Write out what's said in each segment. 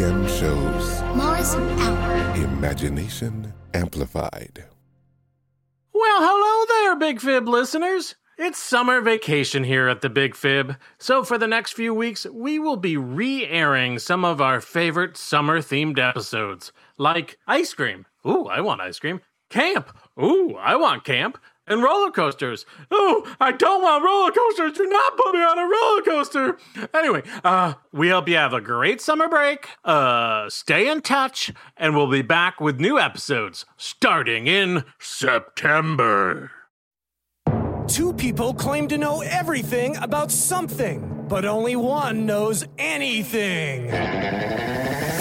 Dog, shows Mars out. Imagination Amplified. Well, hello there, Big Fib listeners. It's summer vacation here at the Big Fib, so for the next few weeks, we will be re airing some of our favorite summer themed episodes, like ice cream. Ooh, I want ice cream. Camp. Ooh, I want camp. And roller coasters. Oh, I don't want roller coasters. Do not put me on a roller coaster. Anyway, uh, we hope you have a great summer break. Uh, stay in touch, and we'll be back with new episodes starting in September. Two people claim to know everything about something, but only one knows anything.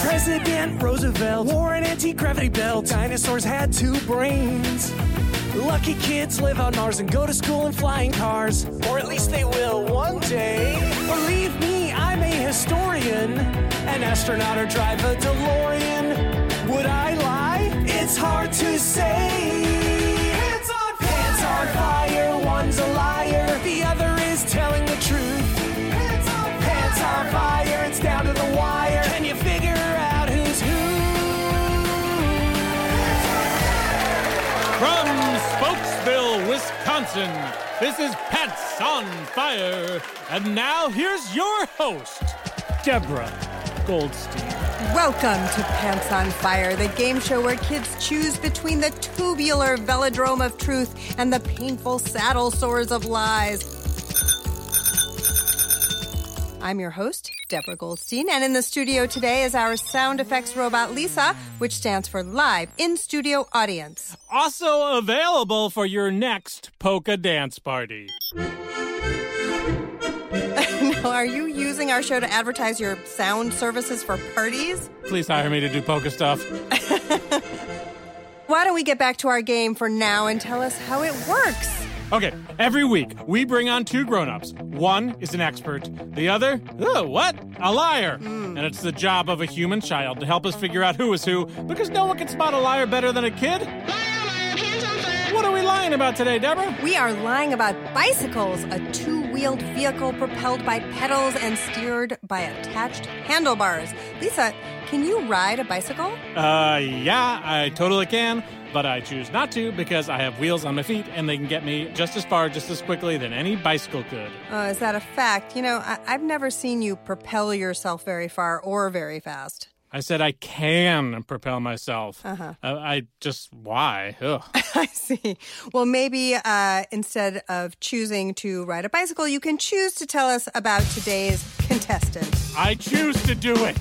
President Roosevelt wore an anti gravity belt. Dinosaurs had two brains. Lucky kids live on Mars and go to school in flying cars. Or at least they will one day. Believe me, I'm a historian. An astronaut or drive a DeLorean. Would I lie? It's hard to say. Pants on fire. Pants on fire. One's a liar. The other is telling Wisconsin, this is Pants on Fire. And now here's your host, Deborah Goldstein. Welcome to Pants on Fire, the game show where kids choose between the tubular velodrome of truth and the painful saddle sores of lies. I'm your host, Deborah Goldstein, and in the studio today is our sound effects robot Lisa, which stands for Live in Studio Audience. Also available for your next polka dance party. now, are you using our show to advertise your sound services for parties? Please hire me to do polka stuff. Why don't we get back to our game for now and tell us how it works? Okay, every week we bring on two grown-ups. One is an expert, the other, oh, what? A liar. And it's the job of a human child to help us figure out who is who, because no one can spot a liar better than a kid. What are we lying about today, Deborah? We are lying about bicycles, a two wheeled vehicle propelled by pedals and steered by attached handlebars. Lisa, can you ride a bicycle? Uh, yeah, I totally can, but I choose not to because I have wheels on my feet and they can get me just as far, just as quickly than any bicycle could. Uh, is that a fact? You know, I- I've never seen you propel yourself very far or very fast. I said I can propel myself. Uh-huh. Uh, I just, why? I see. Well, maybe uh, instead of choosing to ride a bicycle, you can choose to tell us about today's contestant. I choose to do it.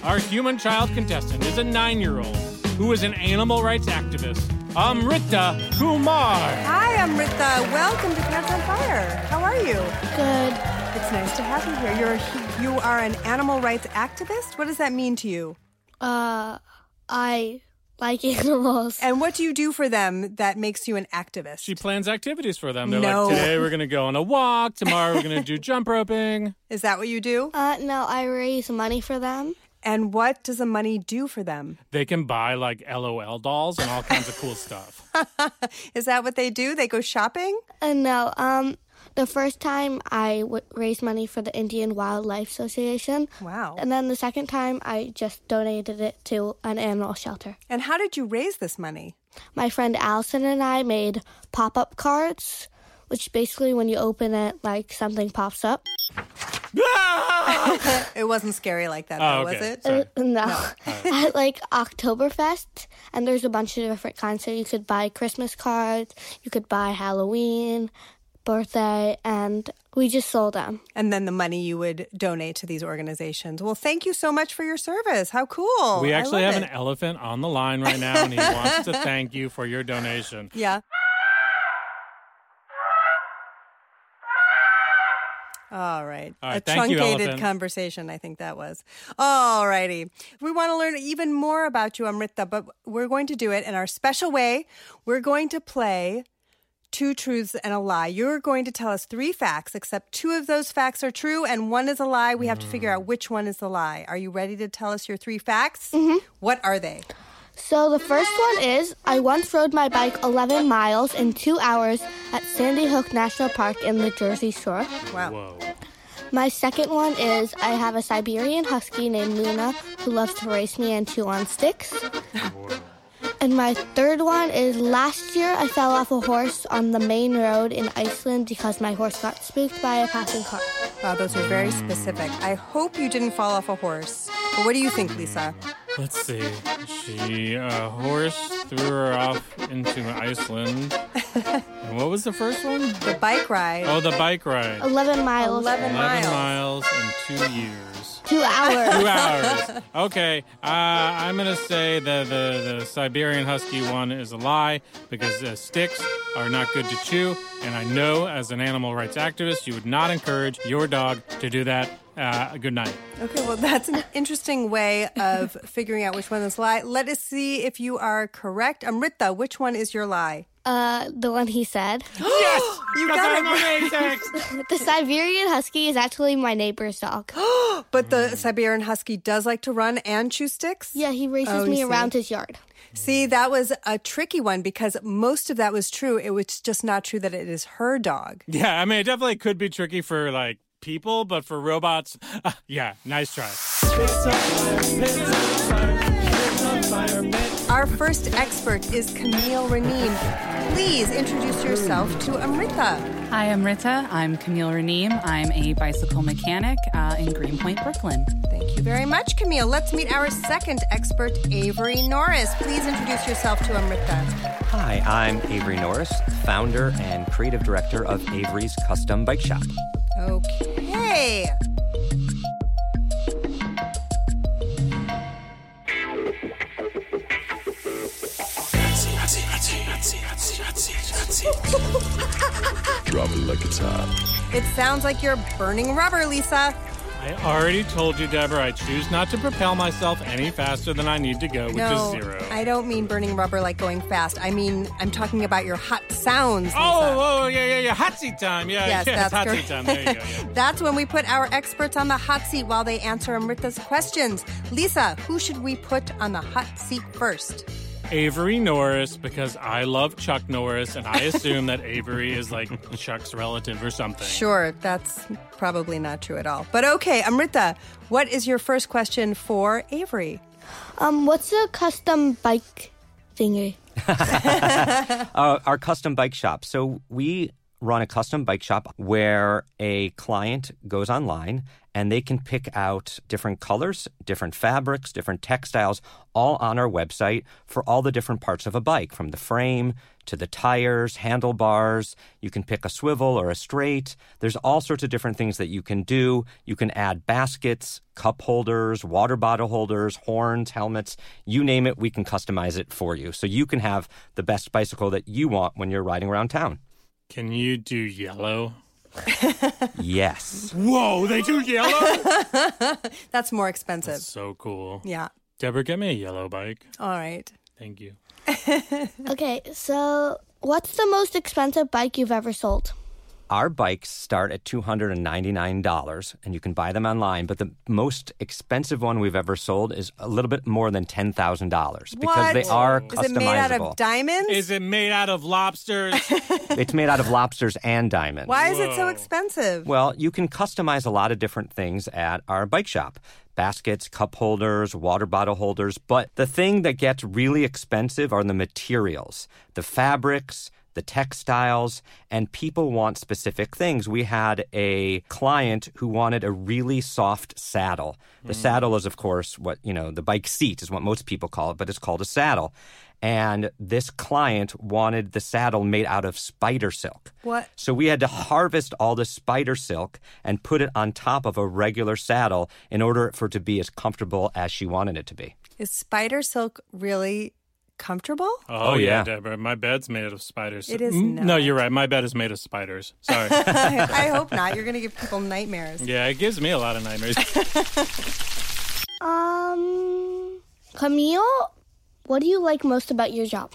Our human child contestant is a nine year old who is an animal rights activist, Amrita Kumar. Hi, Amrita. Welcome to Pants on Fire. How are you? Good. It's nice to have you here. You're a, you are an animal rights activist. What does that mean to you? Uh, I like animals. And what do you do for them that makes you an activist? She plans activities for them. They're No. like, today we're going to go on a walk. Tomorrow we're going to do jump roping. Is that what you do? Uh, no, I raise money for them. And what does the money do for them? They can buy like LOL dolls and all kinds of cool stuff. Is that what they do? They go shopping? Uh, no, um, the first time I w- raised money for the Indian Wildlife Association. Wow. And then the second time I just donated it to an animal shelter. And how did you raise this money? My friend Allison and I made pop up cards, which basically when you open it, like something pops up. It wasn't scary like that, Oh, though, okay. was it? Uh, no. At like Oktoberfest, and there's a bunch of different kinds. So you could buy Christmas cards, you could buy Halloween, birthday, and we just sold them. And then the money you would donate to these organizations. Well, thank you so much for your service. How cool. We actually have it. an elephant on the line right now, and he wants to thank you for your donation. Yeah. All right. All right, A thank you, truncated elephant. conversation, I think that was. All righty. We want to learn even more about you, Amrita, but we're going to do it in our special way. We're going to play two truths and a lie. You're going to tell us three facts, except two of those facts are true and one is a lie. We have to figure out which one is the lie. Are you ready to tell us your three facts? Mm-hmm. What are they? So the first one is I once rode my bike 11 miles in two hours at Sandy Hook National Park in the Jersey Shore. Wow. Whoa. My second one is I have a Siberian Husky named Luna who loves to race me and chew on sticks. And my third one is last year I fell off a horse on the main road in Iceland because my horse got spooked by a passing car. Wow, those are very specific. I hope you didn't fall off a horse. But what do you think, Lisa? Let's see. She a horse threw her off into Iceland. and what was the first one? The bike ride. Oh, the bike ride. 11 miles. 11 Eleven miles. miles in two years. Two hours. Two hours. Okay. Uh, I'm gonna say the, the the Siberian Husky one is a lie because uh, sticks are not good to chew, and I know as an animal rights activist, you would not encourage your dog to do that. Uh, good night. Okay, well, that's an interesting way of figuring out which one is lie. Let us see if you are correct. Amrita, which one is your lie? Uh, the one he said. Yes, You because got I'm it amazing. The Siberian Husky is actually my neighbor's dog. But the Siberian Husky does like to run and chew sticks? Yeah, he races Oh, me see. around his yard. See, that was a tricky one because most of that was true. It was just not true that it is her dog. yeah, I mean, it definitely could be tricky for like people, but for robots, uh, yeah, nice try. Our first expert is Camille Ranim. Please introduce yourself to Amrita. Hi, I'm Rita. I'm Camille Ranim. I'm a bicycle mechanic uh, in Greenpoint, Brooklyn. Thank you very much, Camille. Let's meet our second expert, Avery Norris. Please introduce yourself to Amrita. Hi, I'm Avery Norris, founder and creative director of Avery's Custom Bike Shop. Okay. Drop it like it's hot. It sounds like you're burning rubber, Lisa. I already told you, Deborah, I choose not to propel myself any faster than I need to go, which no, is zero. I don't mean burning rubber like going fast. I mean, I'm talking about your hot sounds. Oh, Lisa. Oh, oh, yeah, yeah, yeah. Hot seat time. Yeah, Yes, yeah, that's hot correct. seat time. There you go. Yeah. That's when we put our experts on the hot seat while they answer Amrita's questions. Lisa, who should we put on the hot seat first? Avery Norris, because I love Chuck Norris, and I assume that Avery is like Chuck's relative or something. Sure, that's probably not true at all. But okay, Amrita, what is your first question for Avery? Um, what's a custom bike thingy? Uh, our custom bike shop. So we run a custom bike shop where a client goes online and they can pick out different colors, different fabrics, different textiles, all on our website for all the different parts of a bike, from the frame to the tires, handlebars. You can pick a swivel or a straight. There's all sorts of different things that you can do. You can add baskets, cup holders, water bottle holders, horns, helmets, you name it, we can customize it for you. So you can have the best bicycle that you want when you're riding around town. Can you do yellow? Yes. Whoa, they do yellow? That's more expensive. so cool. Yeah. Deborah, get me a yellow bike. All right. Thank you. Okay, so what's the most expensive bike you've ever sold? Our bikes start at $299 and you can buy them online, but the most expensive one we've ever sold is a little bit more than $10,000 because they What? are Is it made out of diamonds? Is it made out of lobsters? it's made out of lobsters and diamonds. Why is it so expensive? Well, you can customize a lot of different things at our bike shop baskets, cup holders, water bottle holders. But the thing that gets really expensive are the materials, the fabrics, the textiles, and people want specific things. We had a client who wanted a really soft saddle. The mm. saddle is, of course, what, you know, the bike seat is what most people call it, but it's called a saddle. And this client wanted the saddle made out of spider silk. What? So we had to harvest all the spider silk and put it on top of a regular saddle in order for it to be as comfortable as she wanted it to be. Is spider silk really comfortable? Oh, Oh, yeah, yeah. Deborah. My bed's made of spiders. It is Mm, No, you're right. My bed is made of spiders. Sorry. I, I hope not. You're going to give people nightmares. yeah, it gives me a lot of nightmares. Um, Camille, what do you like most about your job?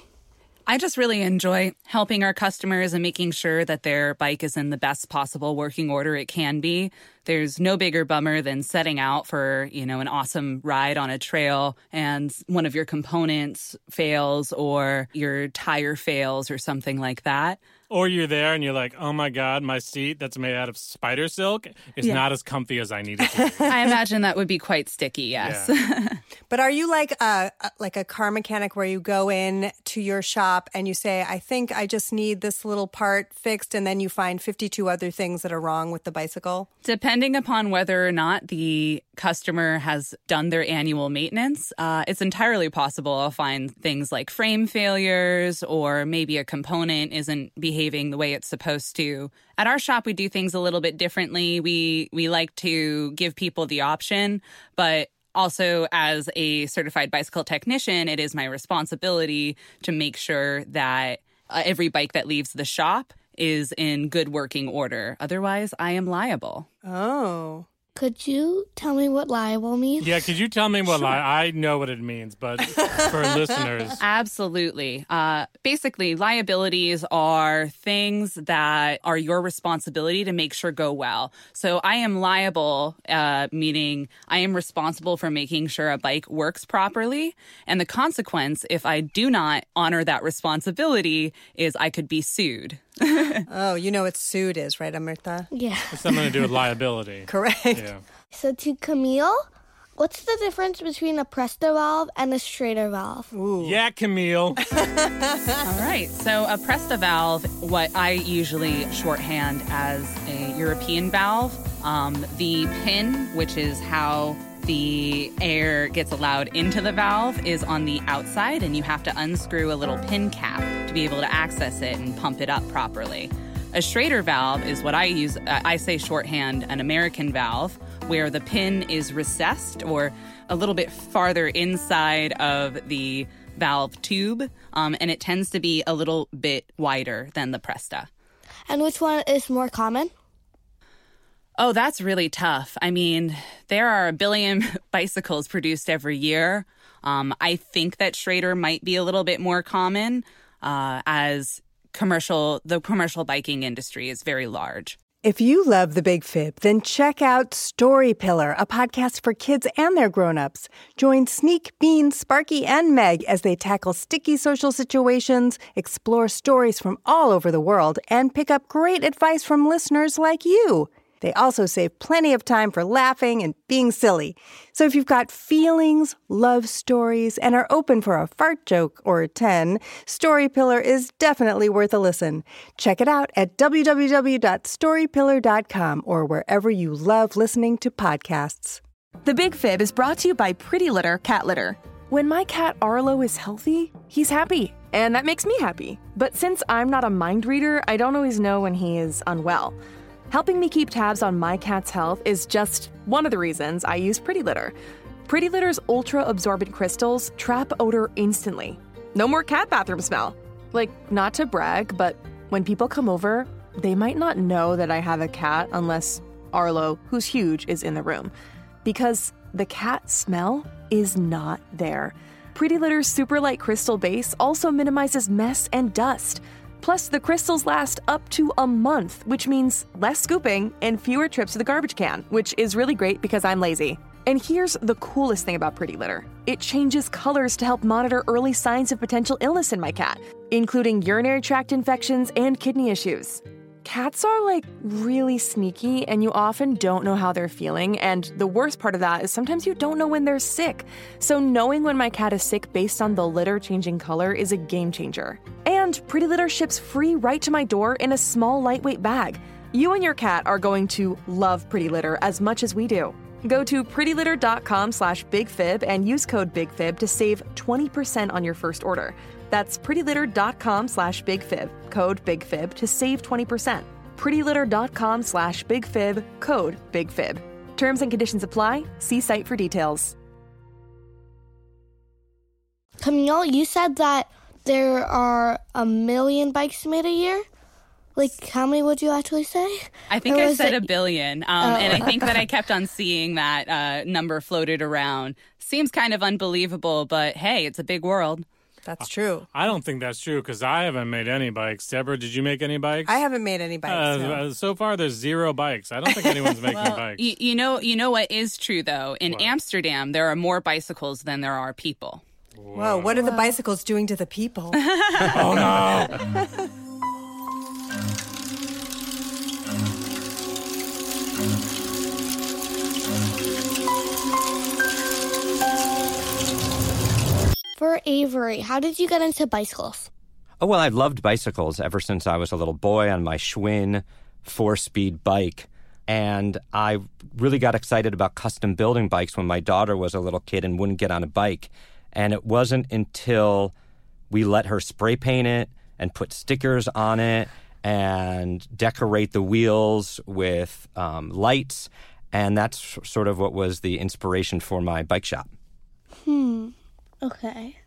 I just really enjoy helping our customers and making sure that their bike is in the best possible working order it can be. There's no bigger bummer than setting out for, you know, an awesome ride on a trail and one of your components fails or your tire fails or something like that. or you're there and you're like, oh my God, my seat that's made out of spider silk is Yeah. not as comfy as I need it to be. I imagine that would be quite sticky, yes. But are you like a a- like a car mechanic where you go in to your shop and you say, "I think I just need this little part fixed," and then you find 52 other things that are wrong with the bicycle? Depending upon whether or not the customer has done their annual maintenance, uh, it's entirely possible I'll find things like frame failures or maybe a component isn't behaving the way it's supposed to. At our shop, we do things a little bit differently. We we like to give people the option, but also as a certified bicycle technician, it is my responsibility to make sure that uh, every bike that leaves the shop is in good working order. Otherwise, I am liable. Oh. Could you tell me what liable means? yeah, could you tell me what li- I know what it means, but for listeners, Absolutely. Uh, basically, liabilities are things that are your responsibility to make sure go well. So I am liable, uh, meaning I am responsible for making sure a bike works properly. And the consequence, if I do not honor that responsibility, is I could be sued. Oh, you know what sued is, right, Amrita? Yeah. it's something to do with liability. Correct. Yeah. So to Camille, what's the difference between a Presta valve and a Schrader valve? Ooh. Yeah, Camille. All right. So a Presta valve, what I usually shorthand as a European valve, um, the pin, which is how the air gets allowed into the valve, is on the outside, and you have to unscrew a little pin cap to be able to access it and pump it up properly. A Schrader valve is what I use, uh, I say shorthand, an American valve, where the pin is recessed or a little bit farther inside of the valve tube, um, and it tends to be a little bit wider than the Presta. And which one is more common? Oh, that's really tough. I mean, there are a billion bicycles produced every year. Um, I think that Schrader might be a little bit more common uh, as commercial, the commercial biking industry is very large. If you love the Big Fib, then check out Story Pillar, a podcast for kids and their grown-ups. Join Sneak, Bean, Sparky, and Meg as they tackle sticky social situations, explore stories from all over the world, and pick up great advice from listeners like you. They also save plenty of time for laughing and being silly. So if you've got feelings, love stories, and are open for a fart joke or 10, Story Pillar is definitely worth a listen. Check it out at www.storypillar.com or wherever you love listening to podcasts. The Big Fib is brought to you by Pretty Litter Cat Litter. When my cat Arlo is healthy, he's happy, and that makes me happy. But since I'm not a mind reader, I don't always know when he is unwell. Helping me keep tabs on my cat's health is just one of the reasons I use Pretty Litter. Pretty Litter's ultra absorbent crystals trap odor instantly. No more cat bathroom smell. Like, not to brag, but when people come over, they might not know that I have a cat unless Arlo, who's huge, is in the room. Because the cat smell is not there. Pretty Litter's super light crystal base also minimizes mess and dust. Plus, the crystals last up to a month, which means less scooping and fewer trips to the garbage can, which is really great because I'm lazy. And here's the coolest thing about Pretty Litter it changes colors to help monitor early signs of potential illness in my cat, including urinary tract infections and kidney issues. Cats are like really sneaky, and you often don't know how they're feeling. And the worst part of that is sometimes you don't know when they're sick. So, knowing when my cat is sick based on the litter changing color is a game changer. And Pretty Litter ships free right to my door in a small, lightweight bag. You and your cat are going to love Pretty Litter as much as we do. Go to prettylitter.com slash bigfib and use code bigfib to save 20% on your first order. That's prettylitter.com slash bigfib, code bigfib to save 20%. prettylitter.com slash bigfib, code bigfib. Terms and conditions apply. See site for details. Camille, you said that there are a million bikes made a year. Like, how many would you actually say? I think I said it- a billion. Um, Oh. And I think that I kept on seeing that uh, number floated around. Seems kind of unbelievable, but hey, it's a big world. That's true. I don't think that's true because I haven't made any bikes. Deborah, did you make any bikes? I haven't made any bikes. Uh, no. so far, there's zero bikes. I don't think anyone's making Well, bikes. you, you know, you know what is true though. In Amsterdam, there are more bicycles than there are people. Whoa, what are the bicycles doing to the people? oh no! For Avery, how did you get into bicycles? Oh, well, I've loved bicycles ever since I was a little boy on my Schwinn four speed bike. And I really got excited about custom building bikes when my daughter was a little kid and wouldn't get on a bike. And it wasn't until we let her spray paint it and put stickers on it and decorate the wheels with um, lights. And that's sort of what was the inspiration for my bike shop. Hmm. Okay.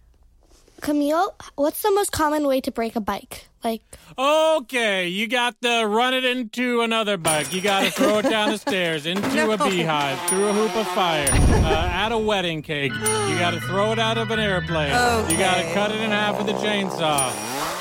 Camille, what's the most common way to break a bike? Like, Okay, you got to run it into another bike. You got to throw it down the stairs, into a beehive, through a hoop of fire, uh, at a wedding cake. You got to throw it out of an airplane. You got to cut it in half with a chainsaw.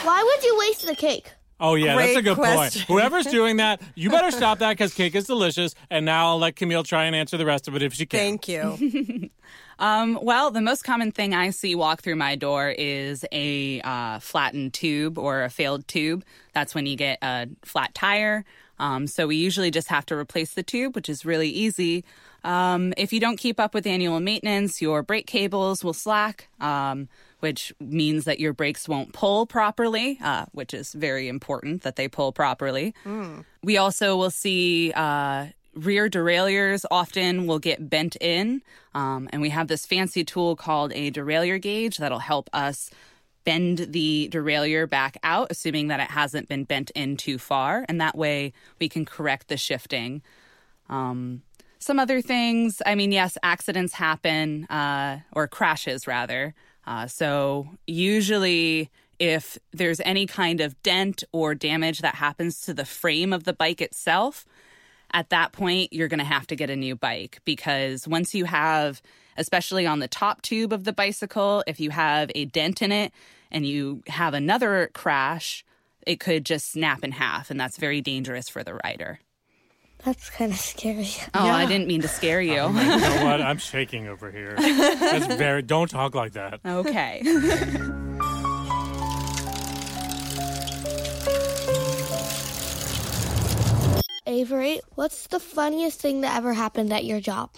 why would you waste the cake? Oh yeah, that's a good question. point. Whoever's doing that, you better stop that because cake is delicious. And now I'll let Camille try and answer the rest of it if she can. Thank you. Um, well, the most common thing I see walk through my door is a uh, flattened tube or a failed tube. That's when you get a flat tire. Um, so we usually just have to replace the tube, which is really easy. Um, if you don't keep up with annual maintenance, your brake cables will slack, um, which means that your brakes won't pull properly, uh, which is very important that they pull properly. We also will see uh, rear derailleurs often will get bent in, um, and we have this fancy tool called a derailleur gauge that'll help us bend the derailleur back out, assuming that it hasn't been bent in too far, and that way we can correct the shifting. Um, some other things, I mean, yes, accidents happen, uh, or crashes rather. Uh, so usually, if there's any kind of dent or damage that happens to the frame of the bike itself, at that point, you're going to have to get a new bike because once you have, especially on the top tube of the bicycle, if you have a dent in it and you have another crash, it could just snap in half, and that's very dangerous for the rider. That's kind of scary. Oh, I didn't mean to scare you. You know what? I'm shaking over here. That's very. Don't talk like that. Okay. Avery, what's the funniest thing that ever happened at your job?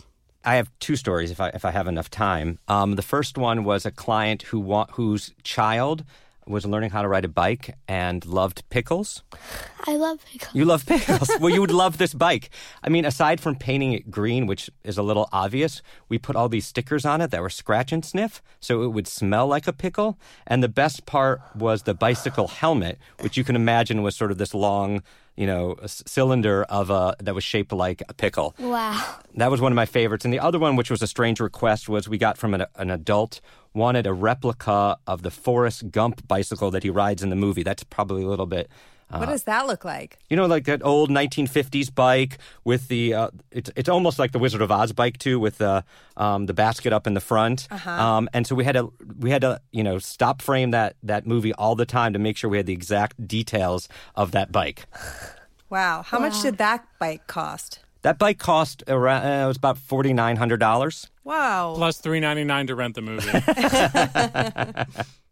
I have two stories if I if I have enough time. Um, the first one was a client who wa- whose child was learning how to ride a bike and loved pickles. I love pickles. You love pickles. well, you would love this bike. I mean, aside from painting it green, which is a little obvious, we put all these stickers on it that were scratch and sniff, so it would smell like a pickle. And the best part was the bicycle helmet, which you can imagine was sort of this long, you know, c- cylinder of a that was shaped like a pickle. Wow. That was one of my favorites. And the other one, which was a strange request, was we got from an, an adult wanted a replica of the Forrest Gump bicycle that he rides in the movie. That's probably a little bit. Uh, what does that look like? you know, like that old 1950s bike with the. Uh, it's it's almost like the Wizard of Oz bike too, with the um, the basket up in the front. Uh-huh. Um, and so we had to we had to you know stop frame that that movie all the time to make sure we had the exact details of that bike. Wow. How much did that bike cost? That bike cost around uh, it was about forty nine hundred dollars. Wow. Plus three ninety nine to rent the movie.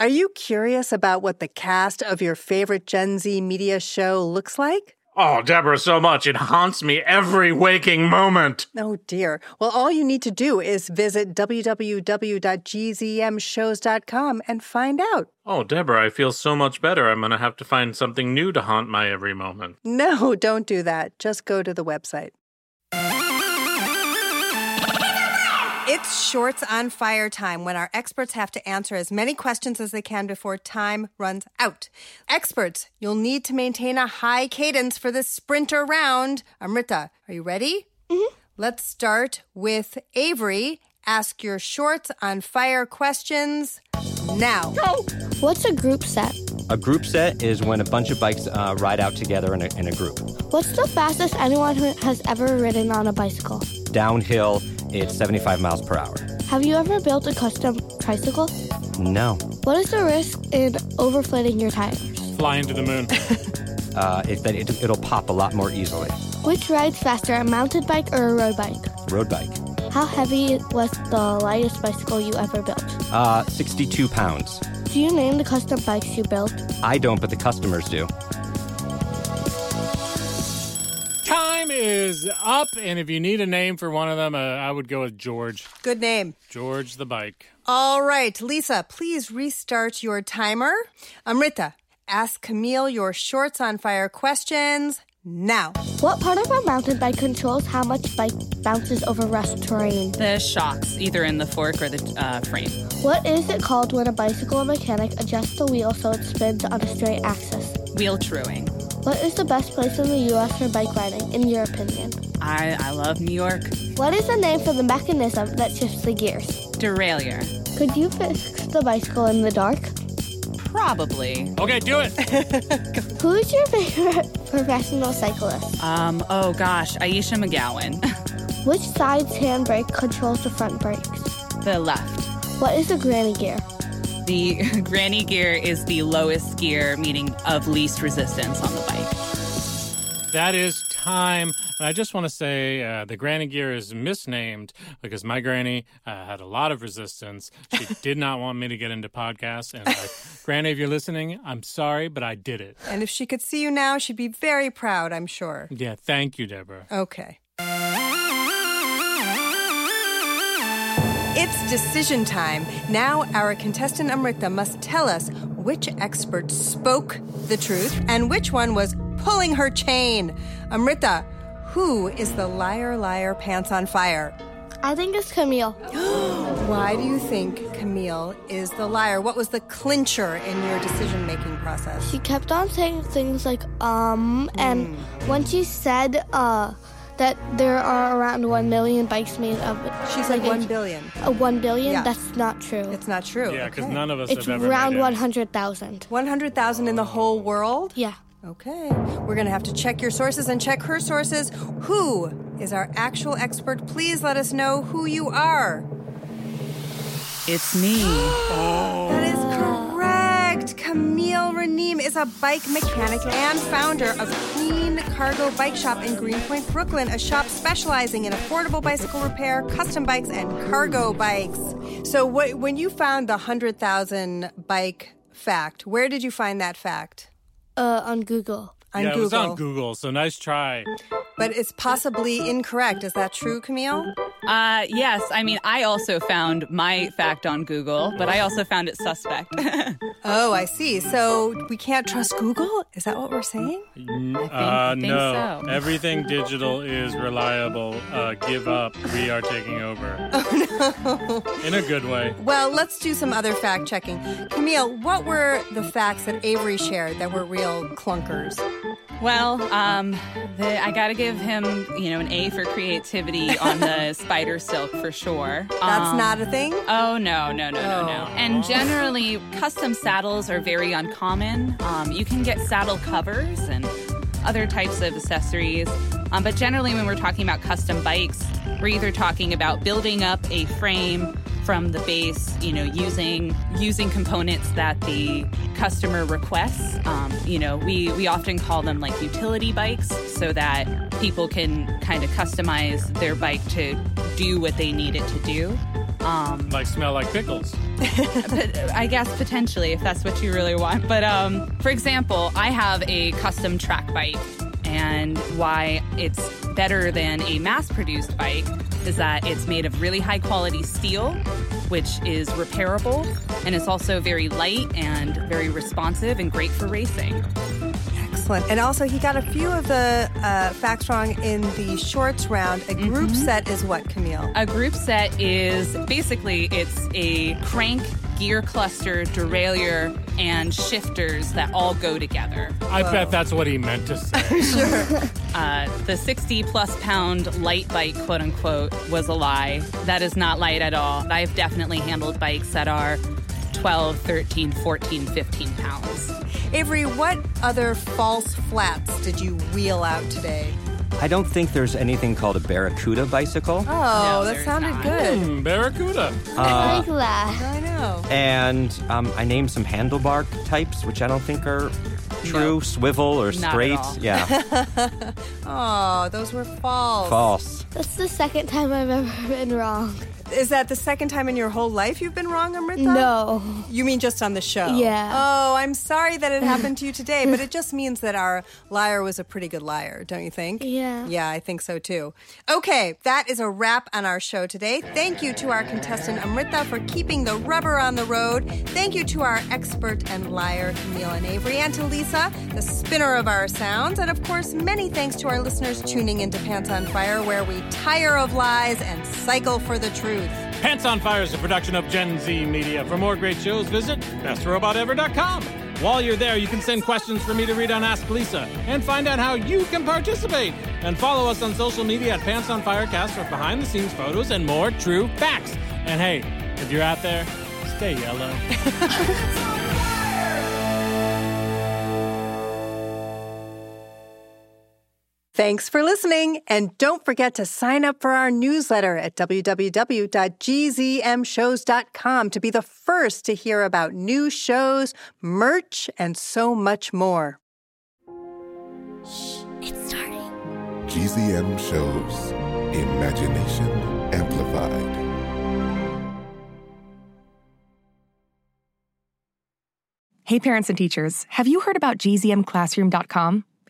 Are you curious about what the cast of your favorite Gen Z media show looks like? Oh, Deborah, so much. It haunts me every waking moment. Oh dear. Well, all you need to do is visit www.gzmshows.com and find out. Oh, Deborah, I feel so much better. I'm going to have to find something new to haunt my every moment. No, don't do that. Just go to the website. It's Shorts on Fire time when our experts have to answer as many questions as they can before time runs out. Experts, you'll need to maintain a high cadence for this sprinter round. Amrita, are you ready? Mm-hmm. Let's start with Avery Ask your shorts on fire questions now. What's a group set? A group set is when a bunch of bikes uh, ride out together in a, in a group. What's the fastest anyone who has ever ridden on a bicycle? Downhill, it's 75 miles per hour. Have you ever built a custom tricycle? No. What is the risk in overflating your tires? Fly into the moon. Uh, it, it, it'll pop a lot more easily. Which rides faster, a mountain bike or a road bike? Road bike. How heavy was the lightest bicycle you ever built? Uh, 62 pounds. Do you name the custom bikes you built? I don't, but the customers do. Time is up, and if you need a name for one of them, uh, I would go with George. Good name. George the bike. All right, Lisa, please restart your timer. Amrita, ask Camille your shorts on fire questions now. What part of a mountain bike controls how much bike bounces over rough terrain? The shocks, either in the fork or the uh, frame. What is it called when a bicycle mechanic adjusts the wheel so it spins on a straight axis? Wheel truing. What is the best place in the U.S. for bike riding, in your opinion? I, I love New York. What is the name for the mechanism that shifts the gears? Derailleur. Could you fix the bicycle in the dark? Probably. Okay, do it. Who's your favorite professional cyclist? Um, oh gosh, Ayesha McGowan. Which side's handbrake controls the front brakes? the left. What is a granny gear? The granny gear is the lowest gear, meaning of least resistance on the bike. That is time. And I just want to say uh, the granny gear is misnamed because my granny uh, had a lot of resistance. She did not want me to get into podcasts. And like, granny, if you're listening, I'm sorry, but I did it. And if she could see you now, she'd be very proud, I'm sure. Yeah, thank you, Deborah. Okay. It's decision time. Now, our contestant Amrita must tell us which expert spoke the truth and which one was pulling her chain. Amrita, who is the liar, liar, pants on fire? I think it's Camille. Why do you think Camille is the liar? What was the clincher in your decision making process? She kept on saying things like, um, and Hmm. when she said, uh, that there are around 1 million bikes made of it. She said like, billion. Uh, 1 billion? Yeah. That's not true. It's not true. Yeah, because Okay. none of us It's have ever around made 100,000. 100,000 in the whole world? Yeah. Okay. We're going to have to check your sources and check her sources. Who is our actual expert? Please let us know who you are. It's me. That is. Camille Ranim is a bike mechanic and founder of Clean Cargo Bike Shop in Greenpoint, Brooklyn, a shop specializing in affordable bicycle repair, custom bikes, and cargo bikes. So, what, when you found the 100,000 bike fact, where did you find that fact? Uh, on Google. On yeah, Google. it was on Google, so nice try. But it's possibly incorrect. Is that true, Camille? Uh, yes, I mean, I also found my fact on Google, but I also found it suspect. Oh, I see. So we can't trust Google? Is that what we're saying? uh, think no, so. everything digital is reliable. Uh, give up. We are taking over. Oh, no. In a good way. Well, let's do some other fact checking. Camille, what were the facts that Avery shared that were real clunkers? well, um, the, I gotta give him, you know, an A for creativity on the spider silk for sure. That's Um, not a thing? Oh no, no, no, no, no. And generally, custom saddles are very uncommon. Um, you can get saddle covers and other types of accessories. Um, but generally, when we're talking about custom bikes, we're either talking about building up a frame from the base, you know, using using components that the customer requests. Um, you know, we we often call them like utility bikes, so that people can kind of customize their bike to do what they need it to do. Um, Like smell like pickles. I guess potentially if that's what you really want. But um, for example, I have a custom track bike, and why it's better than a mass-produced bike is that it's made of really high-quality steel, which is repairable, and it's also very light and very responsive and great for racing. Excellent. And also, he got a few of the uh, facts wrong in the shorts round. A group set is what, Camille? A group set is basically it's a crank, gear cluster, derailleur, and shifters that all go together. I bet that's what he meant to say. sure. Uh, the 60 plus pound light bike, quote unquote, was a lie. That is not light at all. I've definitely handled bikes that are 12, 13, 14, 15 pounds. Avery, what other false flats did you wheel out today? I don't think there's anything called a Barracuda bicycle. Oh, that sounded good. Hmm, Barracuda. I Uh, like that. I know. and um, I named some handlebar types, which I don't think are true. Swivel or Not at straight. all. Yeah, Oh, those were false. false. That's the second time I've ever been wrong. Is that the second time in your whole life you've been wrong, Amrita? No. You mean just on the show? Yeah. Oh, I'm sorry that it happened to you today, but it just means that our liar was a pretty good liar, don't you think? Yeah. Yeah, I think so too. Okay, that is a wrap on our show today. Thank you to our contestant Amrita for keeping the rubber on the road. Thank you to our expert and liar Camille and Avery, and to Lisa, the spinner of our sounds. And of course, many thanks to our listeners tuning into Pants on Fire, where we tire of lies and cycle for the truth. Pants on Fire is a production of Gen Z Media. For more great shows, visit bestrobotever.com. While you're there, you can send questions for me to read on Ask Lisa and find out how you can participate. And follow us on social media at Pants on Firecast for behind the scenes photos and more true facts. And hey, if you're out there, stay yellow. Thanks for listening, and don't forget to sign up for our newsletter at www.gzmshows.com to be the first to hear about new shows, merch, and so much more. It's starting. GZM shows Imagination Amplified. Hey, parents and teachers, have you heard about gzmclassroom.com?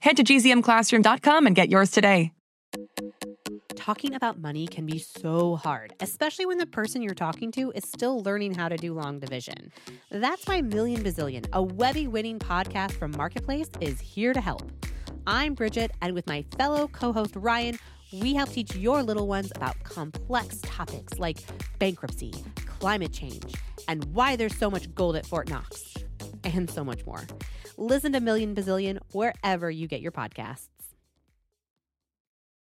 Head to gzmclassroom.com and get yours today. Talking about money can be so hard, especially when the person you're talking to is still learning how to do long division. That's why Million Bazillion, a Webby winning podcast from Marketplace, is here to help. I'm Bridget, and with my fellow co host Ryan, we help teach your little ones about complex topics like bankruptcy, climate change, and why there's so much gold at Fort Knox, and so much more. Listen to Million Bazillion wherever you get your podcasts.